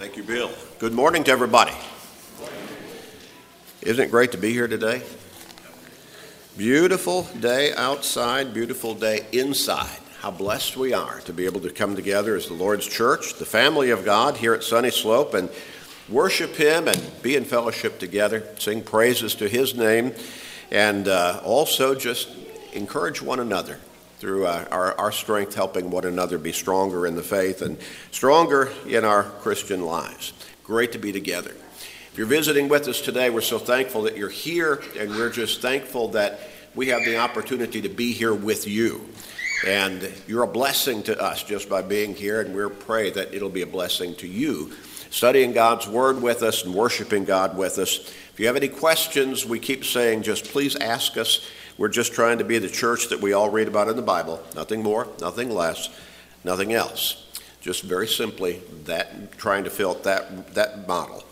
Thank you, Bill. Good morning to everybody. Isn't it great to be here today? Beautiful day outside, beautiful day inside. How blessed we are to be able to come together as the Lord's church, the family of God here at Sunny Slope, and worship Him and be in fellowship together, sing praises to His name, and uh, also just encourage one another through uh, our, our strength, helping one another be stronger in the faith and stronger in our Christian lives. Great to be together. If you're visiting with us today, we're so thankful that you're here, and we're just thankful that we have the opportunity to be here with you. And you're a blessing to us just by being here, and we pray that it'll be a blessing to you studying God's Word with us and worshiping God with us. If you have any questions, we keep saying just please ask us. We're just trying to be the church that we all read about in the Bible. Nothing more, nothing less, nothing else. Just very simply that trying to fill that that model.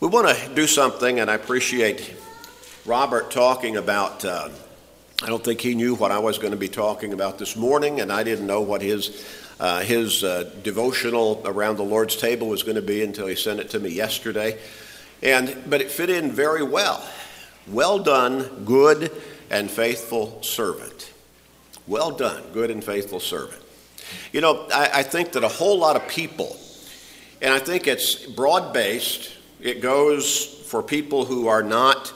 We want to do something, and I appreciate Robert talking about. Uh, I don't think he knew what I was going to be talking about this morning, and I didn't know what his uh, his uh, devotional around the Lord's table was going to be until he sent it to me yesterday. And but it fit in very well. Well done, good and faithful servant. Well done, good and faithful servant. You know, I, I think that a whole lot of people, and I think it's broad based, it goes for people who are not,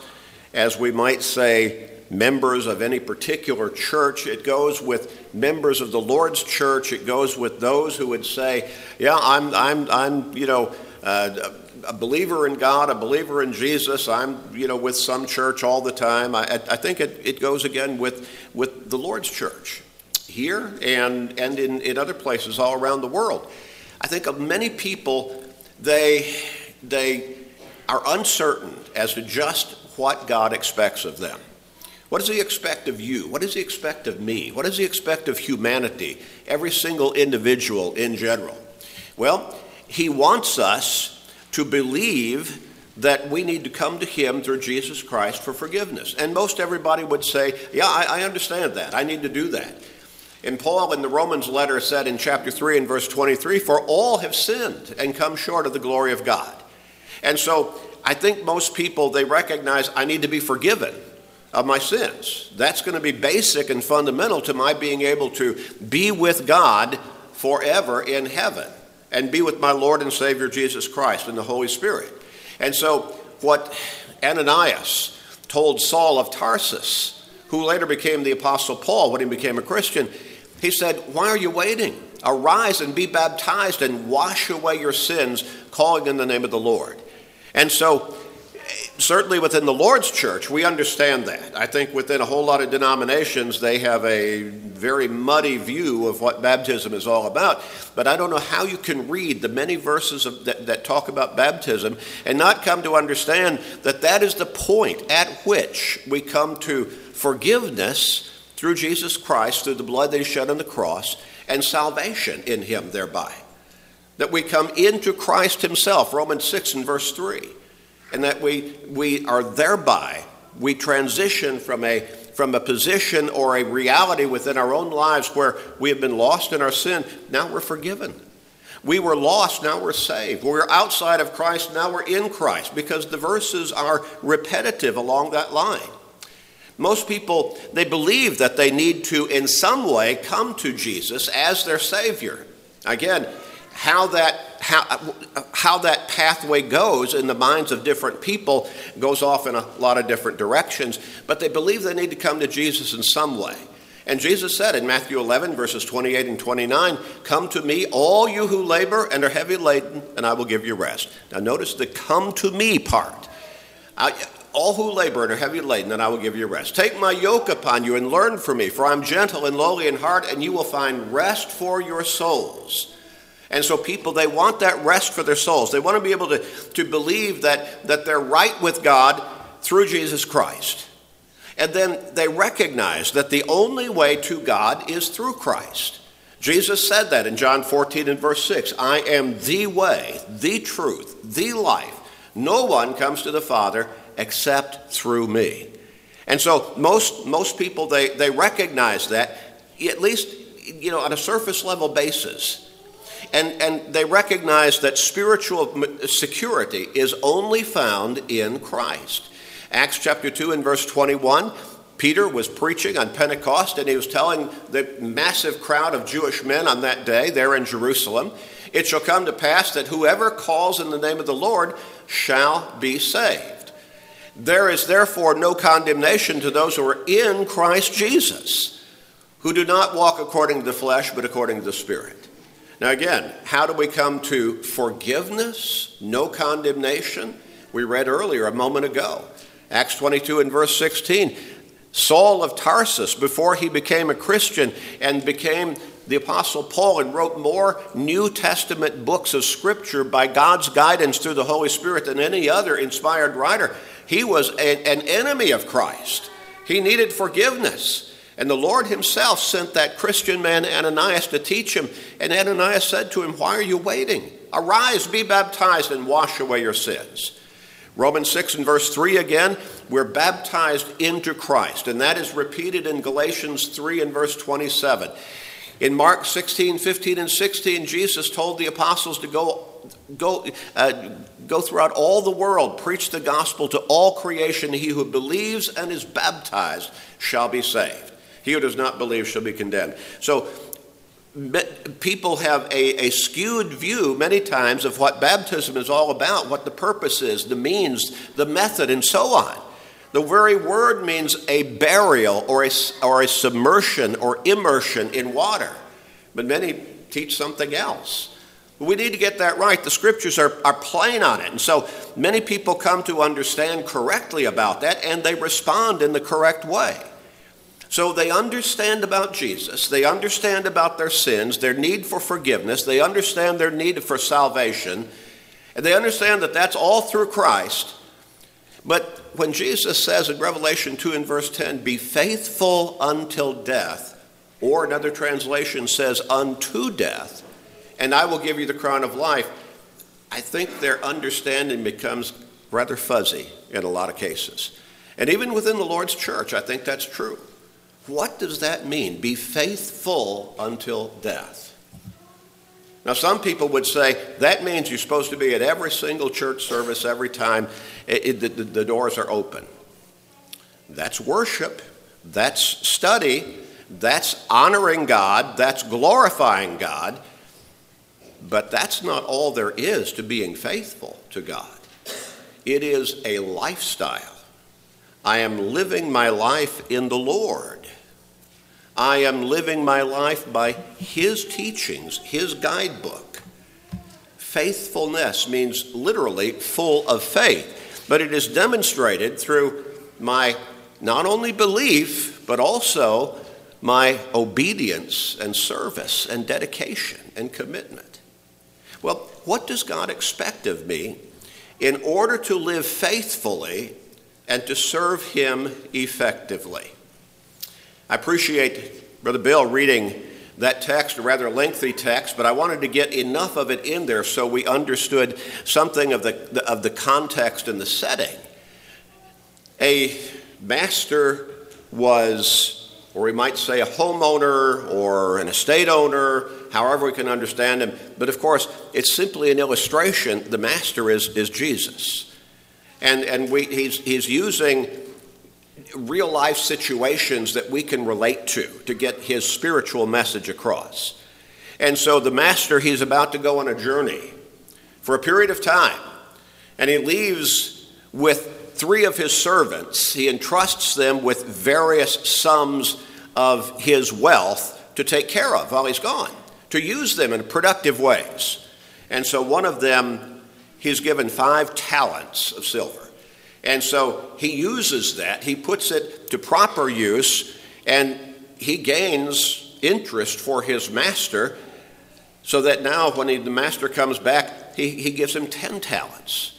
as we might say, members of any particular church. It goes with members of the Lord's church. It goes with those who would say, "Yeah, I'm, I'm, I'm, you know, uh, a believer in God, a believer in Jesus. I'm, you know, with some church all the time. I, I think it, it goes again with, with the Lord's church here and, and in, in other places all around the world. I think of many people, they, they are uncertain as to just what God expects of them. What does He expect of you? What does He expect of me? What does He expect of humanity, every single individual in general? Well, He wants us to believe that we need to come to Him through Jesus Christ for forgiveness. And most everybody would say, Yeah, I, I, understand that. I need to do that. And Paul in the Romans letter said in chapter 3 and verse 23 For all have sinned and come short of the glory of God. And so I think most people, they recognize I need to be forgiven of my sins. That's going to be basic and fundamental to my being able to be with God forever in heaven and be with my Lord and Savior Jesus Christ and the Holy Spirit. And so, what Ananias told Saul of Tarsus, who later became the Apostle Paul when he became a Christian, he said, Why are you waiting? Arise and be baptized and wash away your sins, calling in the name of the Lord. And so, certainly within the Lord's church, we understand that. I think within a whole lot of denominations, they have a very muddy view of what baptism is all about. But I don't know how you can read the many verses of, that, that talk about baptism and not come to understand that that is the point at which we come to forgiveness through Jesus Christ, through the blood that He shed on the cross, and salvation in Him thereby. That we come into Christ Himself, Romans 6 and verse 3 and that we, we are thereby, we transition from a, from a position or a reality within our own lives where we have been lost in our sin. Now we're forgiven. We were lost, now we're saved. We're outside of Christ, now we're in Christ, because the verses are repetitive along that line. Most people, they believe that they need to, in some way, come to Jesus as their Savior. Again, how that, how, uh, uh, how that pathway goes in the minds of different people goes off in a lot of different directions, but they believe they need to come to Jesus in some way. And Jesus said in Matthew 11, verses 28 and 29, Come to me, all you who labor and are heavy laden, and I will give you rest. Now, notice the come to me part. I, all who labor and are heavy laden, and I will give you rest. Take my yoke upon you and learn from me, for I'm gentle and lowly in heart, and you will find rest for your souls. And so people, they want that rest for their souls. They want to be able to, to believe that, that they're right with God through Jesus Christ. And then they recognize that the only way to God is through Christ. Jesus said that in John 14 and verse 6 I am the way, the truth, the life. No one comes to the Father except through me. And so most, most people, they, they recognize that, at least you know, on a surface level basis. And, and they recognized that spiritual security is only found in Christ. Acts chapter 2 and verse 21, Peter was preaching on Pentecost and he was telling the massive crowd of Jewish men on that day there in Jerusalem, It shall come to pass that whoever calls in the name of the Lord shall be saved. There is therefore no condemnation to those who are in Christ Jesus, who do not walk according to the flesh, but according to the Spirit. Now, again, how do we come to forgiveness, no condemnation? We read earlier, a moment ago, Acts 22 and verse 16. Saul of Tarsus, before he became a Christian and became the Apostle Paul and wrote more New Testament books of Scripture by God's guidance through the Holy Spirit than any other inspired writer, he was a, an enemy of Christ. He needed forgiveness. And the Lord himself sent that Christian man Ananias to teach him. And Ananias said to him, Why are you waiting? Arise, be baptized, and wash away your sins. Romans 6 and verse 3 again, we're baptized into Christ. And that is repeated in Galatians 3 and verse 27. In Mark 16, 15, and 16, Jesus told the apostles to go, go, uh, go throughout all the world, preach the gospel to all creation. He who believes and is baptized shall be saved. He who does not believe shall be condemned. So people have a, a, skewed view many times of what baptism is all about, what the purpose is, the means, the method, and so on. The very word means a burial or a, or a submersion or immersion in water. But many teach something else. We need to get that right. The scriptures are, are plain on it. And so many people come to understand correctly about that and they respond in the correct way. So they understand about Jesus, they understand about their sins, their need for forgiveness, they understand their need for salvation, and they understand that that's all through Christ. But when Jesus says in Revelation 2 and verse 10, be faithful until death, or another translation says, unto death, and I will give you the crown of life, I think their understanding becomes rather fuzzy in a lot of cases. And even within the Lord's church, I think that's true. What does that mean? Be faithful until death. Now, some people would say that means you're supposed to be at every single church service every time it, it, the, the doors are open. That's worship, that's study, that's honoring God, that's glorifying God, but that's not all there is to being faithful to God. It is a lifestyle. I am living my life in the Lord. I am living my life by His teachings, His guidebook. Faithfulness means literally full of faith, but it is demonstrated through my not only belief, but also my obedience and service and dedication and commitment. Well, what does God expect of me in order to live faithfully and to serve Him effectively? I appreciate Brother Bill reading that text, a rather lengthy text, but I wanted to get enough of it in there so we understood something of the, of the context and the setting. A master was, or we might say, a homeowner or an estate owner, however we can understand him. But of course, it's simply an illustration. The master is, is Jesus. And, and we, he's, he's using real life situations that we can relate to to get his spiritual message across. And so the master, he's about to go on a journey for a period of time, and he leaves with three of his servants. He entrusts them with various sums of his wealth to take care of while he's gone, to use them in productive ways. And so one of them, he's given five talents of silver. And so he uses that, he puts it to proper use, and he gains interest for his master so that now when he, the master comes back, he, he gives him 10 talents.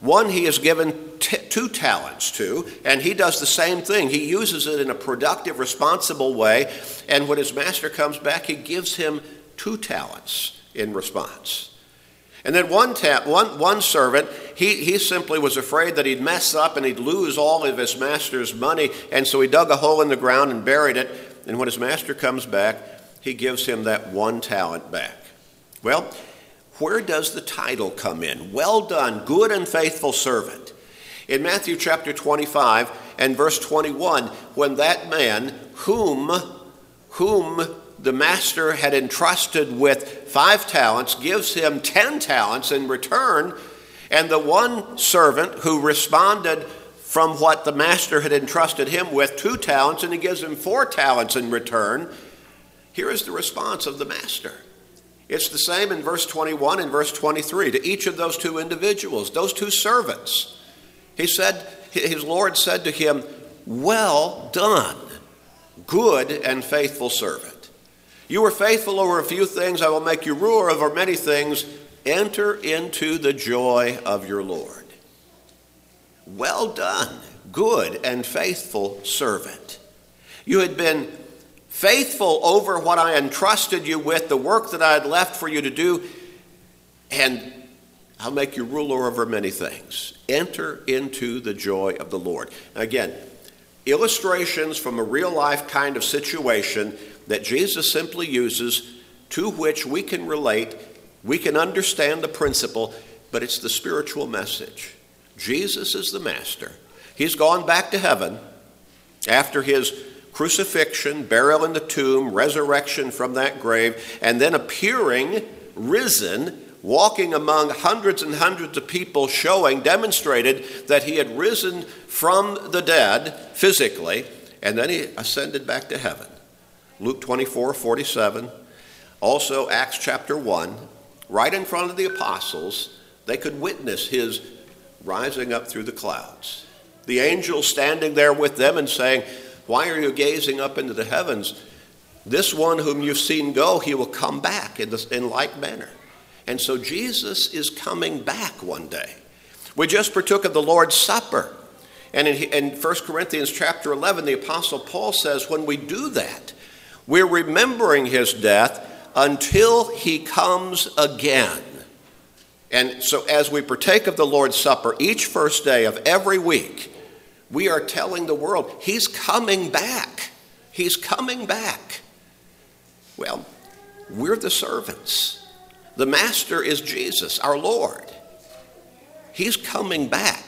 One he has given t- two talents to, and he does the same thing. He uses it in a productive, responsible way, and when his master comes back, he gives him two talents in response. And then one, ta- one, one servant, he, he simply was afraid that he'd mess up and he'd lose all of his master's money, and so he dug a hole in the ground and buried it. And when his master comes back, he gives him that one talent back. Well, where does the title come in? Well done, good and faithful servant. In Matthew chapter 25 and verse 21, when that man whom whom the master had entrusted with 5 talents gives him 10 talents in return, and the one servant who responded from what the master had entrusted him with 2 talents and he gives him 4 talents in return, here is the response of the master. It's the same in verse 21 and verse 23 to each of those two individuals, those two servants. He said, his Lord said to him, Well done, good and faithful servant. You were faithful over a few things, I will make you ruler over many things. Enter into the joy of your Lord. Well done, good and faithful servant. You had been faithful over what I entrusted you with, the work that I had left for you to do, and I'll make you ruler over many things. Enter into the joy of the Lord. Again, illustrations from a real life kind of situation that Jesus simply uses to which we can relate, we can understand the principle, but it's the spiritual message. Jesus is the master. He's gone back to heaven after his crucifixion, burial in the tomb, resurrection from that grave, and then appearing risen, walking among hundreds and hundreds of people, showing, demonstrated that he had risen from the dead physically, and then he ascended back to heaven. Luke 24 47, also Acts chapter 1, right in front of the apostles, they could witness his rising up through the clouds. The angel standing there with them and saying, why are you gazing up into the heavens? This one whom you've seen go, he will come back in, this, in like manner. And so Jesus is coming back one day. We just partook of the Lord's Supper. And in, in 1 Corinthians chapter 11, the Apostle Paul says, when we do that, we're remembering his death until he comes again. And so, as we partake of the Lord's Supper each first day of every week, we are telling the world, He's coming back. He's coming back. Well, we're the servants. The Master is Jesus, our Lord. He's coming back.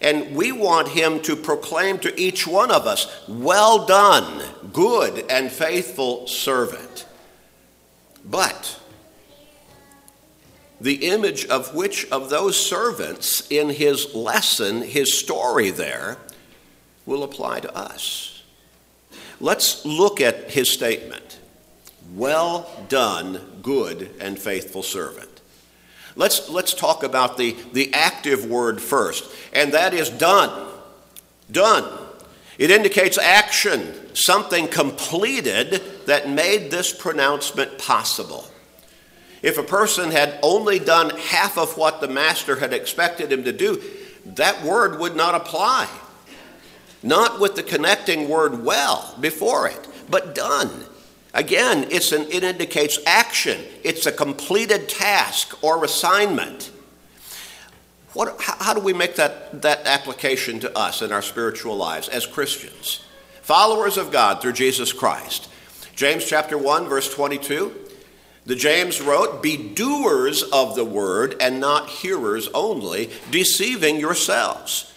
And we want Him to proclaim to each one of us, Well done, good and faithful servant. But the image of which of those servants in his lesson, his story there, will apply to us. Let's look at his statement Well done, good and faithful servant. Let's, let's talk about the, the active word first, and that is done. Done. It indicates action, something completed that made this pronouncement possible. If a person had only done half of what the master had expected him to do, that word would not apply. Not with the connecting word well before it, but done. Again, it's an, it indicates action, it's a completed task or assignment. What, how do we make that, that application to us in our spiritual lives as Christians? Followers of God through Jesus Christ. James chapter 1, verse 22. The James wrote, Be doers of the word and not hearers only, deceiving yourselves.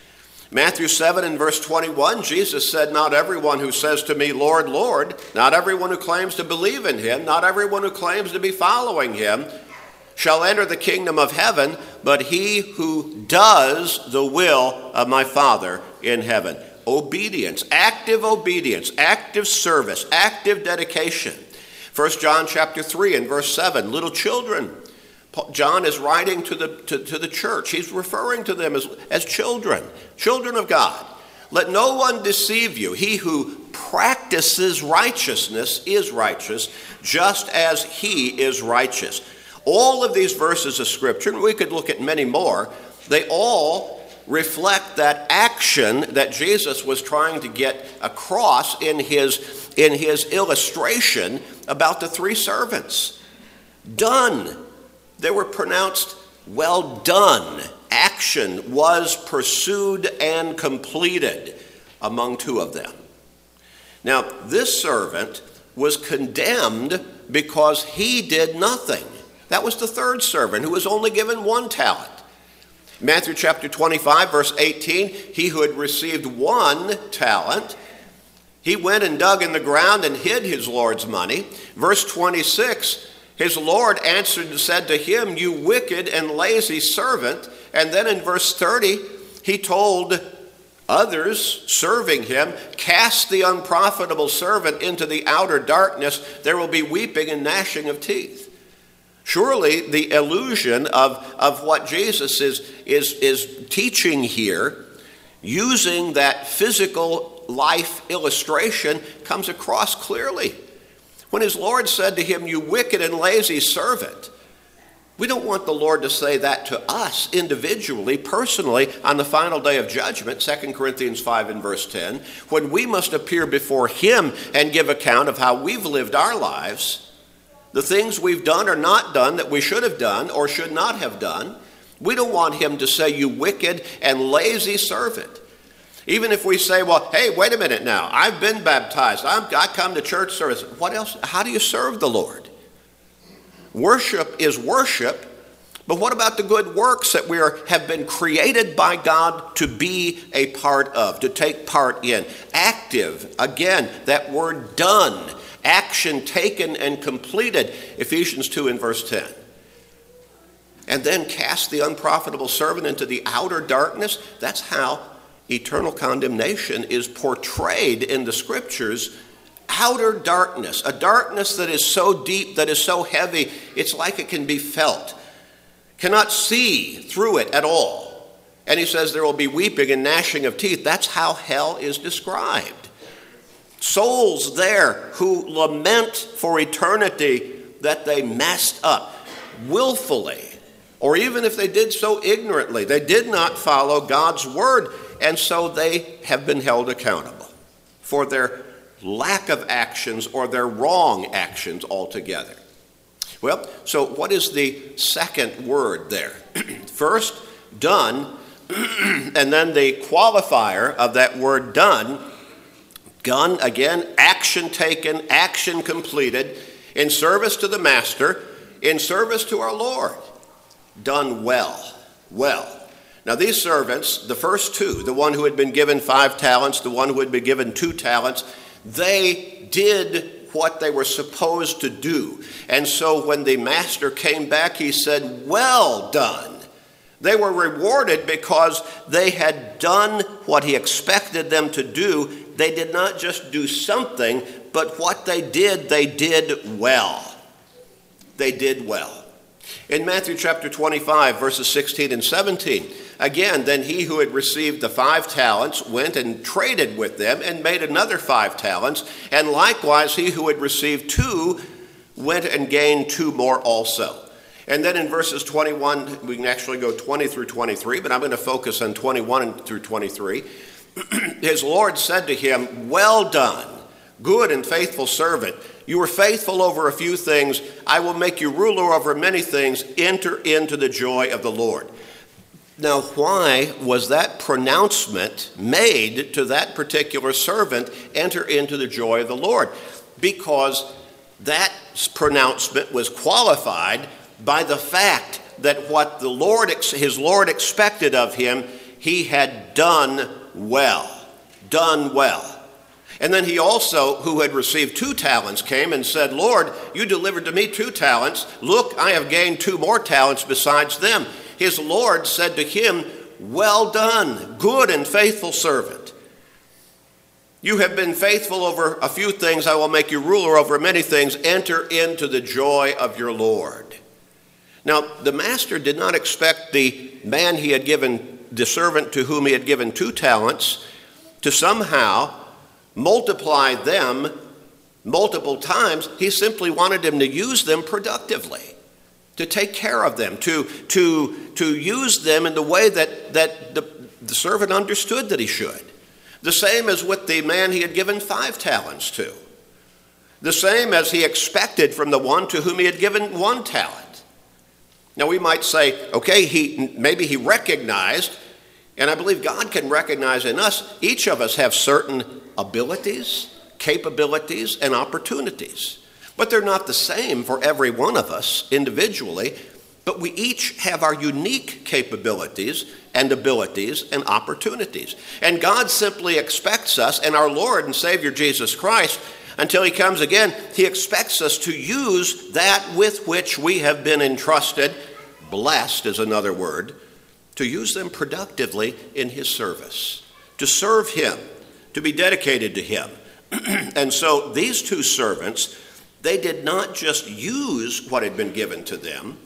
Matthew 7 and verse 21, Jesus said, Not everyone who says to me, Lord, Lord, not everyone who claims to believe in him, not everyone who claims to be following him, shall enter the kingdom of heaven, but he who does the will of my Father in heaven. Obedience, active obedience, active service, active dedication. 1 John chapter 3 and verse 7, little children. John is writing to the, to, to the church. He's referring to them as, as children, children of God. Let no one deceive you. He who practices righteousness is righteous, just as he is righteous. All of these verses of Scripture, and we could look at many more, they all reflect that action that Jesus was trying to get across in his in his illustration about the three servants. Done. They were pronounced well done. Action was pursued and completed among two of them. Now, this servant was condemned because he did nothing. That was the third servant who was only given one talent. Matthew chapter 25, verse 18, he who had received one talent, he went and dug in the ground and hid his Lord's money. Verse 26, his Lord answered and said to him, You wicked and lazy servant. And then in verse 30, he told others serving him, Cast the unprofitable servant into the outer darkness. There will be weeping and gnashing of teeth. Surely the illusion of, of what Jesus is, is, is teaching here, using that physical life illustration, comes across clearly. When his Lord said to him, You wicked and lazy servant, we don't want the Lord to say that to us individually, personally, on the final day of judgment, 2 Corinthians 5 and verse 10, when we must appear before Him and give account of how we've lived our lives the things we've done or not done that we should have done or should not have done. We don't want him to say, You wicked and lazy servant. Even if we say, Well, hey, wait a minute now, I've been baptized, I'm, I come to church service. What else? How do you serve the Lord? Worship is worship, but what about the good works that we are, have been created by God to be a part of, to take part in? Active, again, that word done action taken and completed, Ephesians 2 and verse 10. And then cast the unprofitable servant into the outer darkness. That's how eternal condemnation is portrayed in the scriptures. Outer darkness, a darkness that is so deep, that is so heavy, it's like it can be felt. Cannot see through it at all. And he says there will be weeping and gnashing of teeth. That's how hell is described. Souls there who lament for eternity that they messed up willfully, or even if they did so ignorantly, they did not follow God's word, and so they have been held accountable for their lack of actions or their wrong actions altogether. Well, so what is the second word there? First, done, and then the qualifier of that word done Done, again, action taken, action completed, in service to the Master, in service to our Lord. Done well, well. Now, these servants, the first two, the one who had been given five talents, the one who had been given two talents, they did what they were supposed to do. And so when the master came back, he said, Well done. They were rewarded because they had done what he expected them to do they did not just do something, but what they did, they did well. They did well. In Matthew chapter 25, verses 16 and 17, again, then he who had received the five talents went and traded with them and made another five talents, and likewise he who had received two went and gained two more also. And then in verses 21, we can actually go 20 through 23, but I'm going to focus on 21 through 23. his Lord said to him, Well done, good and faithful servant. You were faithful over a few things. I will make you ruler over many things. Enter into the joy of the Lord. Now, why was that pronouncement made to that particular servant, enter into the joy of the Lord? Because that pronouncement was qualified by the fact that what the Lord, his Lord expected of him, he had done well. Done well. And then he also, who had received two talents, came and said, Lord, you delivered to me two talents. Look, I have gained two more talents besides them. His Lord said to him, Well done, good and faithful servant. You have been faithful over a few things, I will make you ruler over many things. Enter into the joy of your Lord. Now, the master did not expect the man he had given the servant to whom he had given two talents to somehow multiply them multiple times. He simply wanted him to use them productively, to take care of them, to, to, to use them in the way that, that the, the servant understood that he should. The same as with the man he had given five talents to. The same as he expected from the one to whom he had given one talent. Now we might say, okay, he maybe he recognized, and I believe God can recognize in us, each of us have certain abilities, capabilities, and opportunities. But they're not the same for every one of us individually, but we each have our unique capabilities and abilities and opportunities. And God simply expects us, and our Lord and Savior Jesus Christ, until He comes again, He expects us to use that with which we have been entrusted, blessed is another word, to use them productively in His service, to serve Him, to be dedicated to Him. and so these two servants, they did not just use what had been given to them,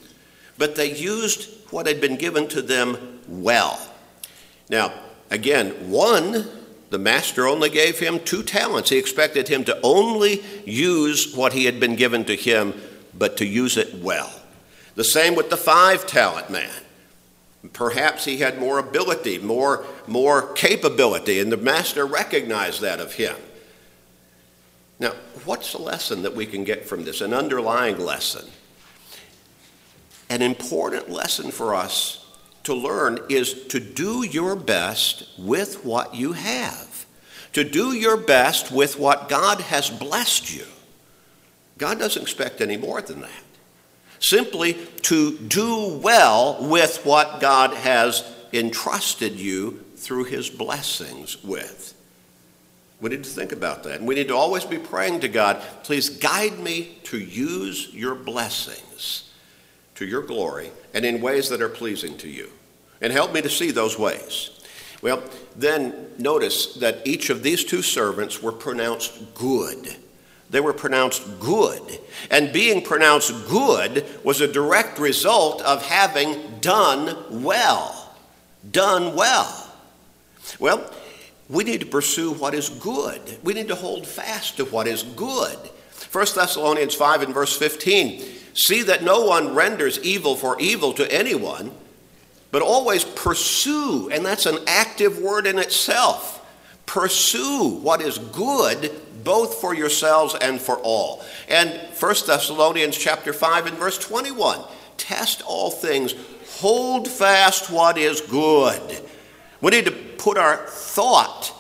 but they used what had been given to them well. Now, again, one, the master only gave him two talents. He expected him to only use what he had been given to him, but to use it well. The same with the five talent man. Perhaps he had more ability, more, more capability, and the master recognized that of him. Now, what's the lesson that we can get from this? An underlying lesson. An important lesson for us to learn is to do your best with what you have, to do your best with what God has blessed you. God doesn't expect any more than that. Simply to do well with what God has entrusted you through his blessings with. We need to think about that. And we need to always be praying to God, please guide me to use your blessings to your glory and in ways that are pleasing to you. And help me to see those ways. Well, then notice that each of these two servants were pronounced good. They were pronounced good. And being pronounced good was a direct result of having done well. Done well. Well, we need to pursue what is good. We need to hold fast to what is good. 1 Thessalonians 5 and verse 15 See that no one renders evil for evil to anyone, but always pursue, and that's an active word in itself. Pursue what is good both for yourselves and for all. And 1 Thessalonians chapter 5 and verse 21, test all things, hold fast what is good. We need to put our thought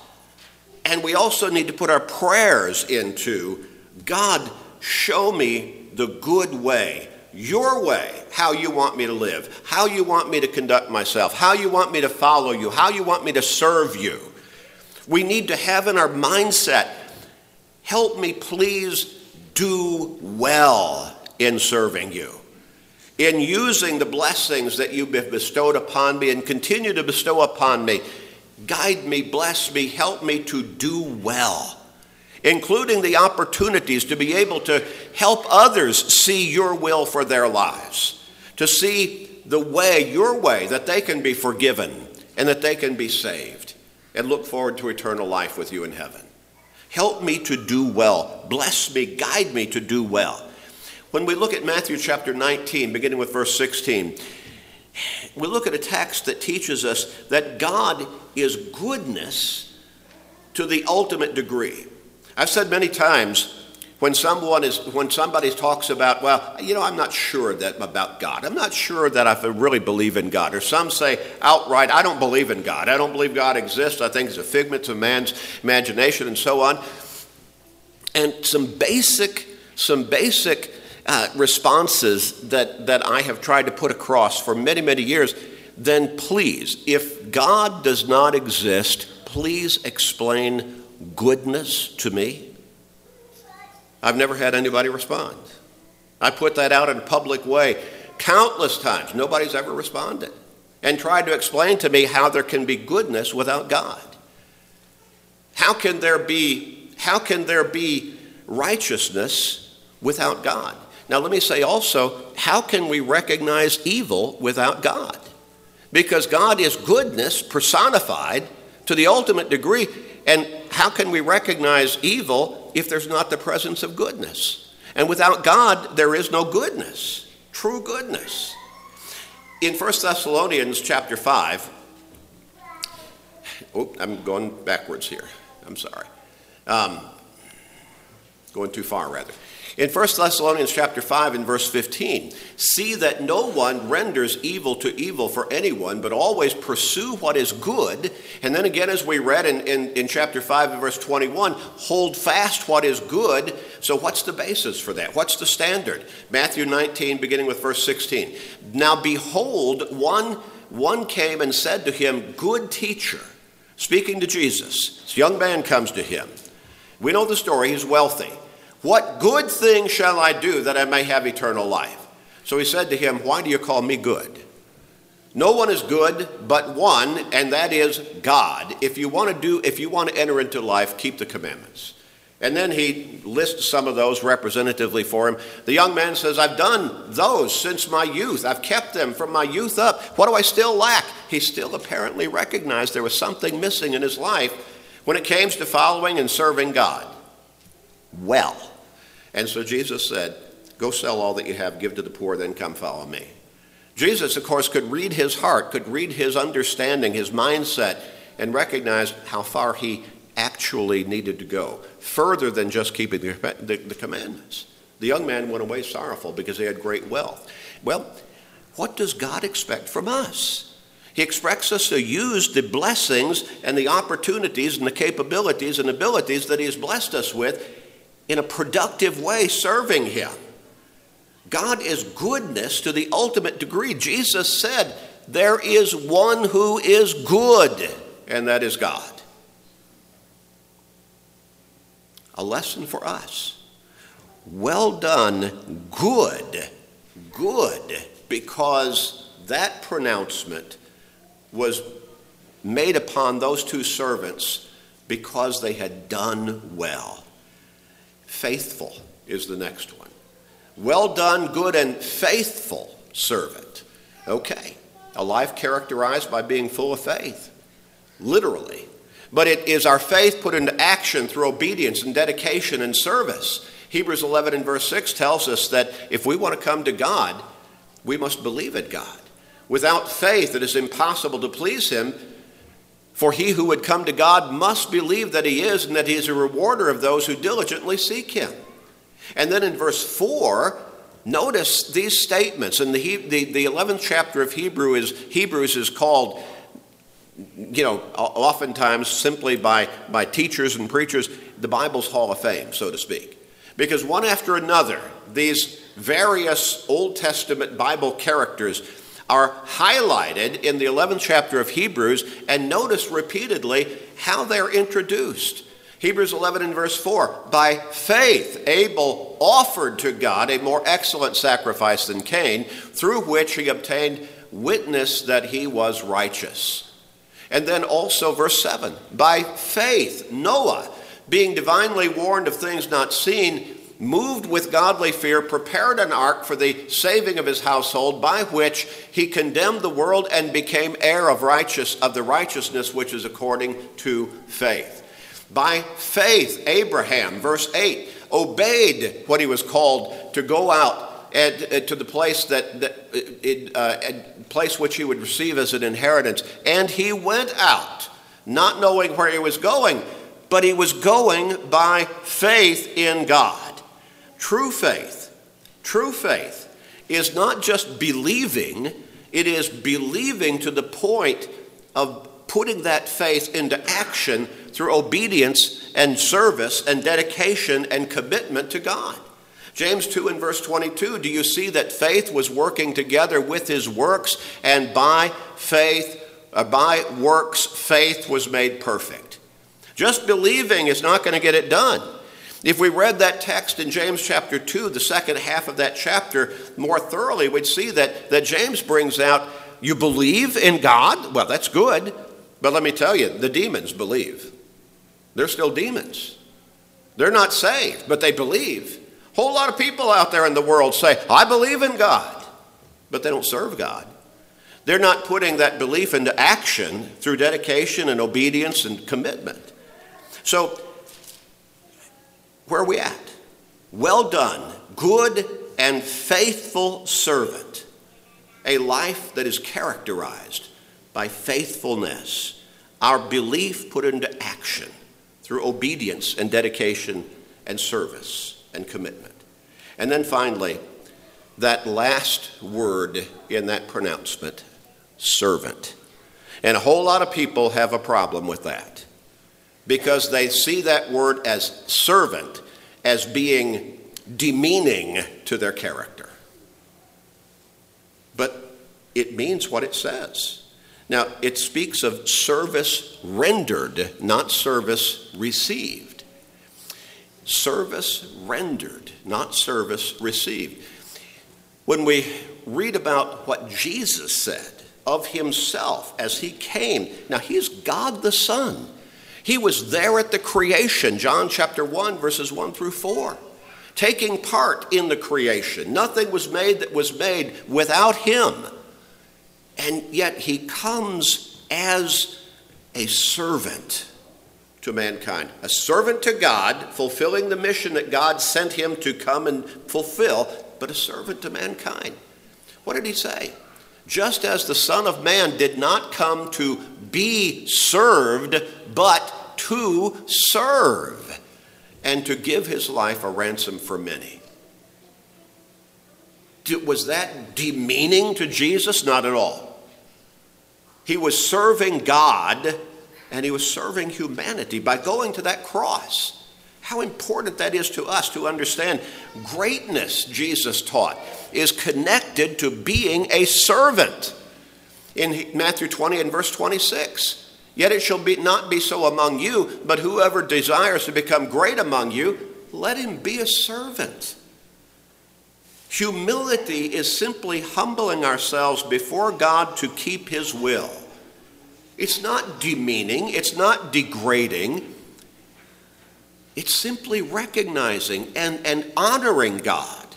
and we also need to put our prayers into God, show me the good way, your way, how you want me to live, how you want me to conduct myself, how you want me to follow you, how you want me to serve you. We need to have in our mindset, help me please do well in serving you, in using the blessings that you have bestowed upon me and continue to bestow upon me. Guide me, bless me, help me to do well including the opportunities to be able to help others see your will for their lives, to see the way, your way, that they can be forgiven and that they can be saved, and look forward to eternal life with you in heaven. Help me to do well. Bless me, guide me to do well. When we look at Matthew chapter 19, beginning with verse 16, we look at a text that teaches us that God is goodness to the ultimate degree. I've said many times when someone is when somebody talks about, well, you know, I'm not sure that about God. I'm not sure that I really believe in God. Or some say outright, I don't believe in God. I don't believe God exists. I think it's a figment of man's imagination and so on. And some basic, some basic uh, responses that, that I have tried to put across for many, many years, then please, if God does not exist, please explain goodness to me? I've never had anybody respond. I put that out in a public way countless times. Nobody's ever responded and tried to explain to me how there can be goodness without God. How can there be how can there be righteousness without God? Now let me say also, how can we recognize evil without God? Because God is goodness personified to the ultimate degree. And how can we recognize evil if there's not the presence of goodness? And without God, there is no goodness, true goodness. In 1 Thessalonians chapter 5, oh, I'm going backwards here. I'm sorry. Um, going too far, rather. In 1 Thessalonians chapter 5 and verse 15, see that no one renders evil to evil for anyone, but always pursue what is good. And then again, as we read in, in, in chapter 5 and verse 21, hold fast what is good. So what's the basis for that? What's the standard? Matthew 19, beginning with verse 16. Now behold, one, one came and said to him, Good teacher, speaking to Jesus. This young man comes to him. We know the story, he's wealthy. What good thing shall I do that I may have eternal life? So he said to him, Why do you call me good? No one is good but one, and that is God. If you want to do, if you want to enter into life, keep the commandments. And then he lists some of those representatively for him. The young man says, I've done those since my youth. I've kept them from my youth up. What do I still lack? He still apparently recognized there was something missing in his life when it came to following and serving God. Well, and so Jesus said, Go sell all that you have, give to the poor, then come follow me. Jesus, of course, could read his heart, could read his understanding, his mindset, and recognize how far he actually needed to go, further than just keeping the, the, the commandments. The young man went away sorrowful because he had great wealth. Well, what does God expect from us? He expects us to use the blessings and the opportunities and the capabilities and abilities that He has blessed us with in a productive way serving Him. God is goodness to the ultimate degree. Jesus said, There is one who is good, and that is God. A lesson for us. Well done, good, good, because that pronouncement was made upon those two servants because they had done well. Faithful is the next one. Well done, good and faithful servant. Okay, a life characterized by being full of faith, literally. But it is our faith put into action through obedience and dedication and service. Hebrews 11 and verse 6 tells us that if we want to come to God, we must believe in God. Without faith, it is impossible to please Him for he who would come to God must believe that he is and that he is a rewarder of those who diligently seek him. And then in verse 4, notice these statements. And the, the, the 11th chapter of Hebrew is, Hebrews is called, you know, oftentimes simply by, by teachers and preachers, the Bible's Hall of Fame, so to speak. Because one after another, these various Old Testament Bible characters are highlighted in the 11th chapter of Hebrews, and notice repeatedly how they're introduced. Hebrews 11 and verse 4 By faith, Abel offered to God a more excellent sacrifice than Cain, through which he obtained witness that he was righteous. And then also verse 7 By faith, Noah, being divinely warned of things not seen, moved with godly fear, prepared an ark for the saving of his household, by which he condemned the world and became heir of righteous of the righteousness which is according to faith. By faith, Abraham, verse 8, obeyed what he was called to go out and, uh, to the place that, that uh, uh place which he would receive as an inheritance, and he went out, not knowing where he was going, but he was going by faith in God. True faith, true faith is not just believing, it is believing to the point of putting that faith into action through obedience and service and dedication and commitment to God. James 2 and verse 22 Do you see that faith was working together with his works, and by faith, uh, by works, faith was made perfect? Just believing is not going to get it done. If we read that text in James chapter 2, the second half of that chapter, more thoroughly, we'd see that, that James brings out you believe in God? Well, that's good. But let me tell you, the demons believe. They're still demons. They're not saved, but they believe. A whole lot of people out there in the world say, I believe in God, but they don't serve God. They're not putting that belief into action through dedication and obedience and commitment. So where are we at? Well done, good and faithful servant. A life that is characterized by faithfulness, our belief put into action through obedience and dedication and service and commitment. And then finally, that last word in that pronouncement, servant. And a whole lot of people have a problem with that because they see that word as servant as being demeaning to their character. But it means what it says. Now, it speaks of service rendered, not service received. Service rendered, not service received. When we read about what Jesus said of himself as he came, now he's God the Son. He was there at the creation, John chapter 1, verses 1 through 4, taking part in the creation. Nothing was made that was made without him. And yet he comes as a servant to mankind, a servant to God, fulfilling the mission that God sent him to come and fulfill, but a servant to mankind. What did he say? Just as the Son of Man did not come to be served, but to serve, and to give his life a ransom for many. Was that demeaning to Jesus? Not at all. He was serving God and he was serving humanity by going to that cross. How important that is to us to understand greatness, Jesus taught, is connected to being a servant. In Matthew 20 and verse 26, yet it shall be, not be so among you, but whoever desires to become great among you, let him be a servant. Humility is simply humbling ourselves before God to keep his will. It's not demeaning, it's not degrading, it's simply recognizing and, and honoring God.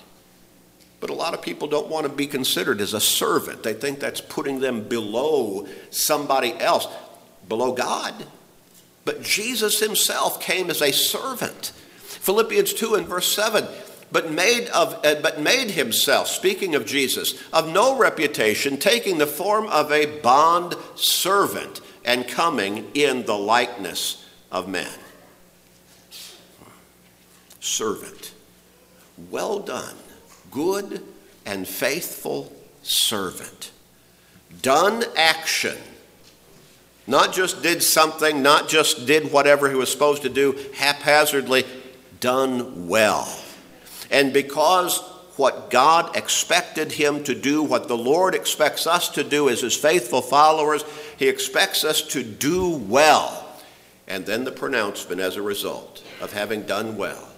But a lot of people don't want to be considered as a servant. They think that's putting them below somebody else, below God. But Jesus himself came as a servant. Philippians 2 and verse 7 but made of uh, but made himself speaking of Jesus of no reputation taking the form of a bond servant and coming in the likeness of men servant. Well done, good and faithful servant. Done action. Not just did something, not just did whatever he was supposed to do haphazardly, done well. And because what God expected him to do, what the Lord expects us to do as his faithful followers, he expects us to do well. And then the pronouncement as a result of having done well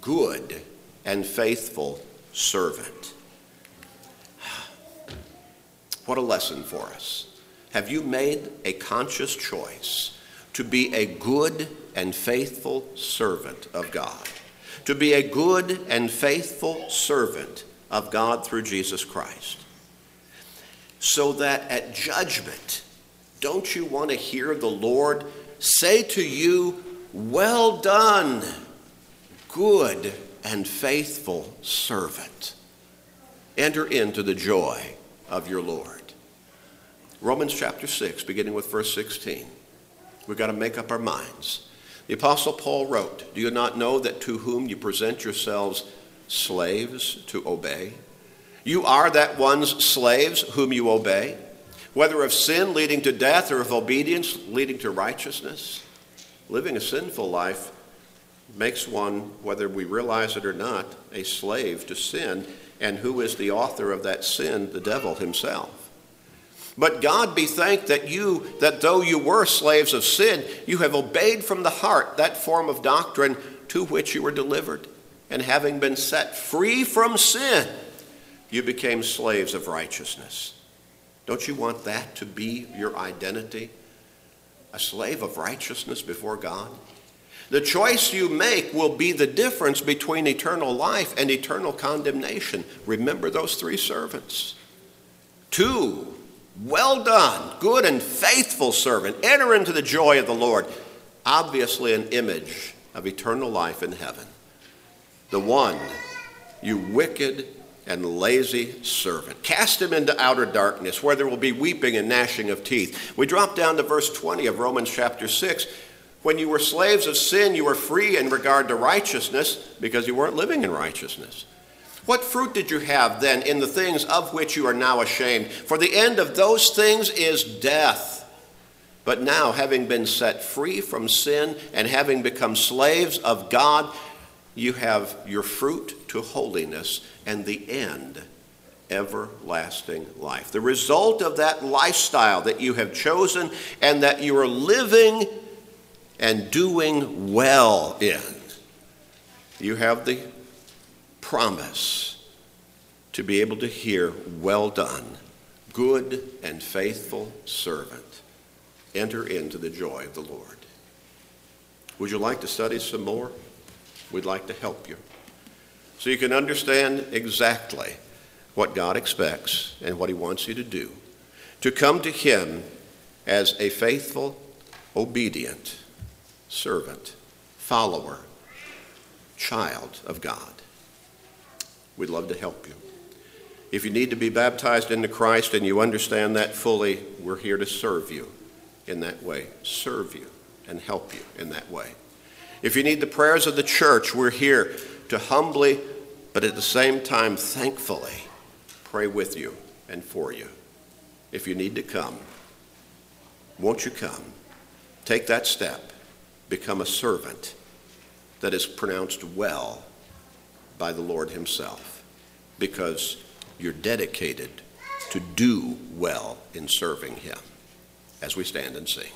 good and faithful servant. What a lesson for us. Have you made a conscious choice to be a good and faithful servant of God? To be a good and faithful servant of God through Jesus Christ. So that at judgment, don't you want to hear the Lord say to you, Well done, good and faithful servant. Enter into the joy of your Lord. Romans chapter 6, beginning with verse 16. We've got to make up our minds. The Apostle Paul wrote, Do you not know that to whom you present yourselves slaves to obey? You are that one's slaves whom you obey, whether of sin leading to death or of obedience leading to righteousness. Living a sinful life makes one, whether we realize it or not, a slave to sin. And who is the author of that sin? The devil himself. But God be thanked that you, that though you were slaves of sin, you have obeyed from the heart that form of doctrine to which you were delivered. And having been set free from sin, you became slaves of righteousness. Don't you want that to be your identity? A slave of righteousness before God? The choice you make will be the difference between eternal life and eternal condemnation. Remember those three servants. Two, well done, good and faithful servant. Enter into the joy of the Lord. Obviously, an image of eternal life in heaven. The one, you wicked and lazy servant. Cast him into outer darkness where there will be weeping and gnashing of teeth. We drop down to verse 20 of Romans chapter 6 When you were slaves of sin, you were free in regard to righteousness because you weren't living in righteousness. What fruit did you have then in the things of which you are now ashamed? For the end of those things is death. But now, having been set free from sin and having become slaves of God, you have your fruit to holiness and the end everlasting life. The result of that lifestyle that you have chosen and that you are living and doing well in, you have the promise to be able to hear, Well done, good and faithful servant. Enter into the joy of the Lord. Would you like to study some more? We'd like to help you. So you can understand exactly what God expects and what He wants you to do. To come to Him as a faithful, obedient servant, follower, child of God. We'd love to help you. If you need to be baptized into Christ and you understand that fully, we're here to serve you in that way, serve you and help you in that way. If you need the prayers of the church, we're here to humbly, but at the same time, thankfully, pray with you and for you. If you need to come, won't you come? Take that step, become a servant that is pronounced well by the Lord Himself, because you're dedicated to do well in serving Him as we stand and sing.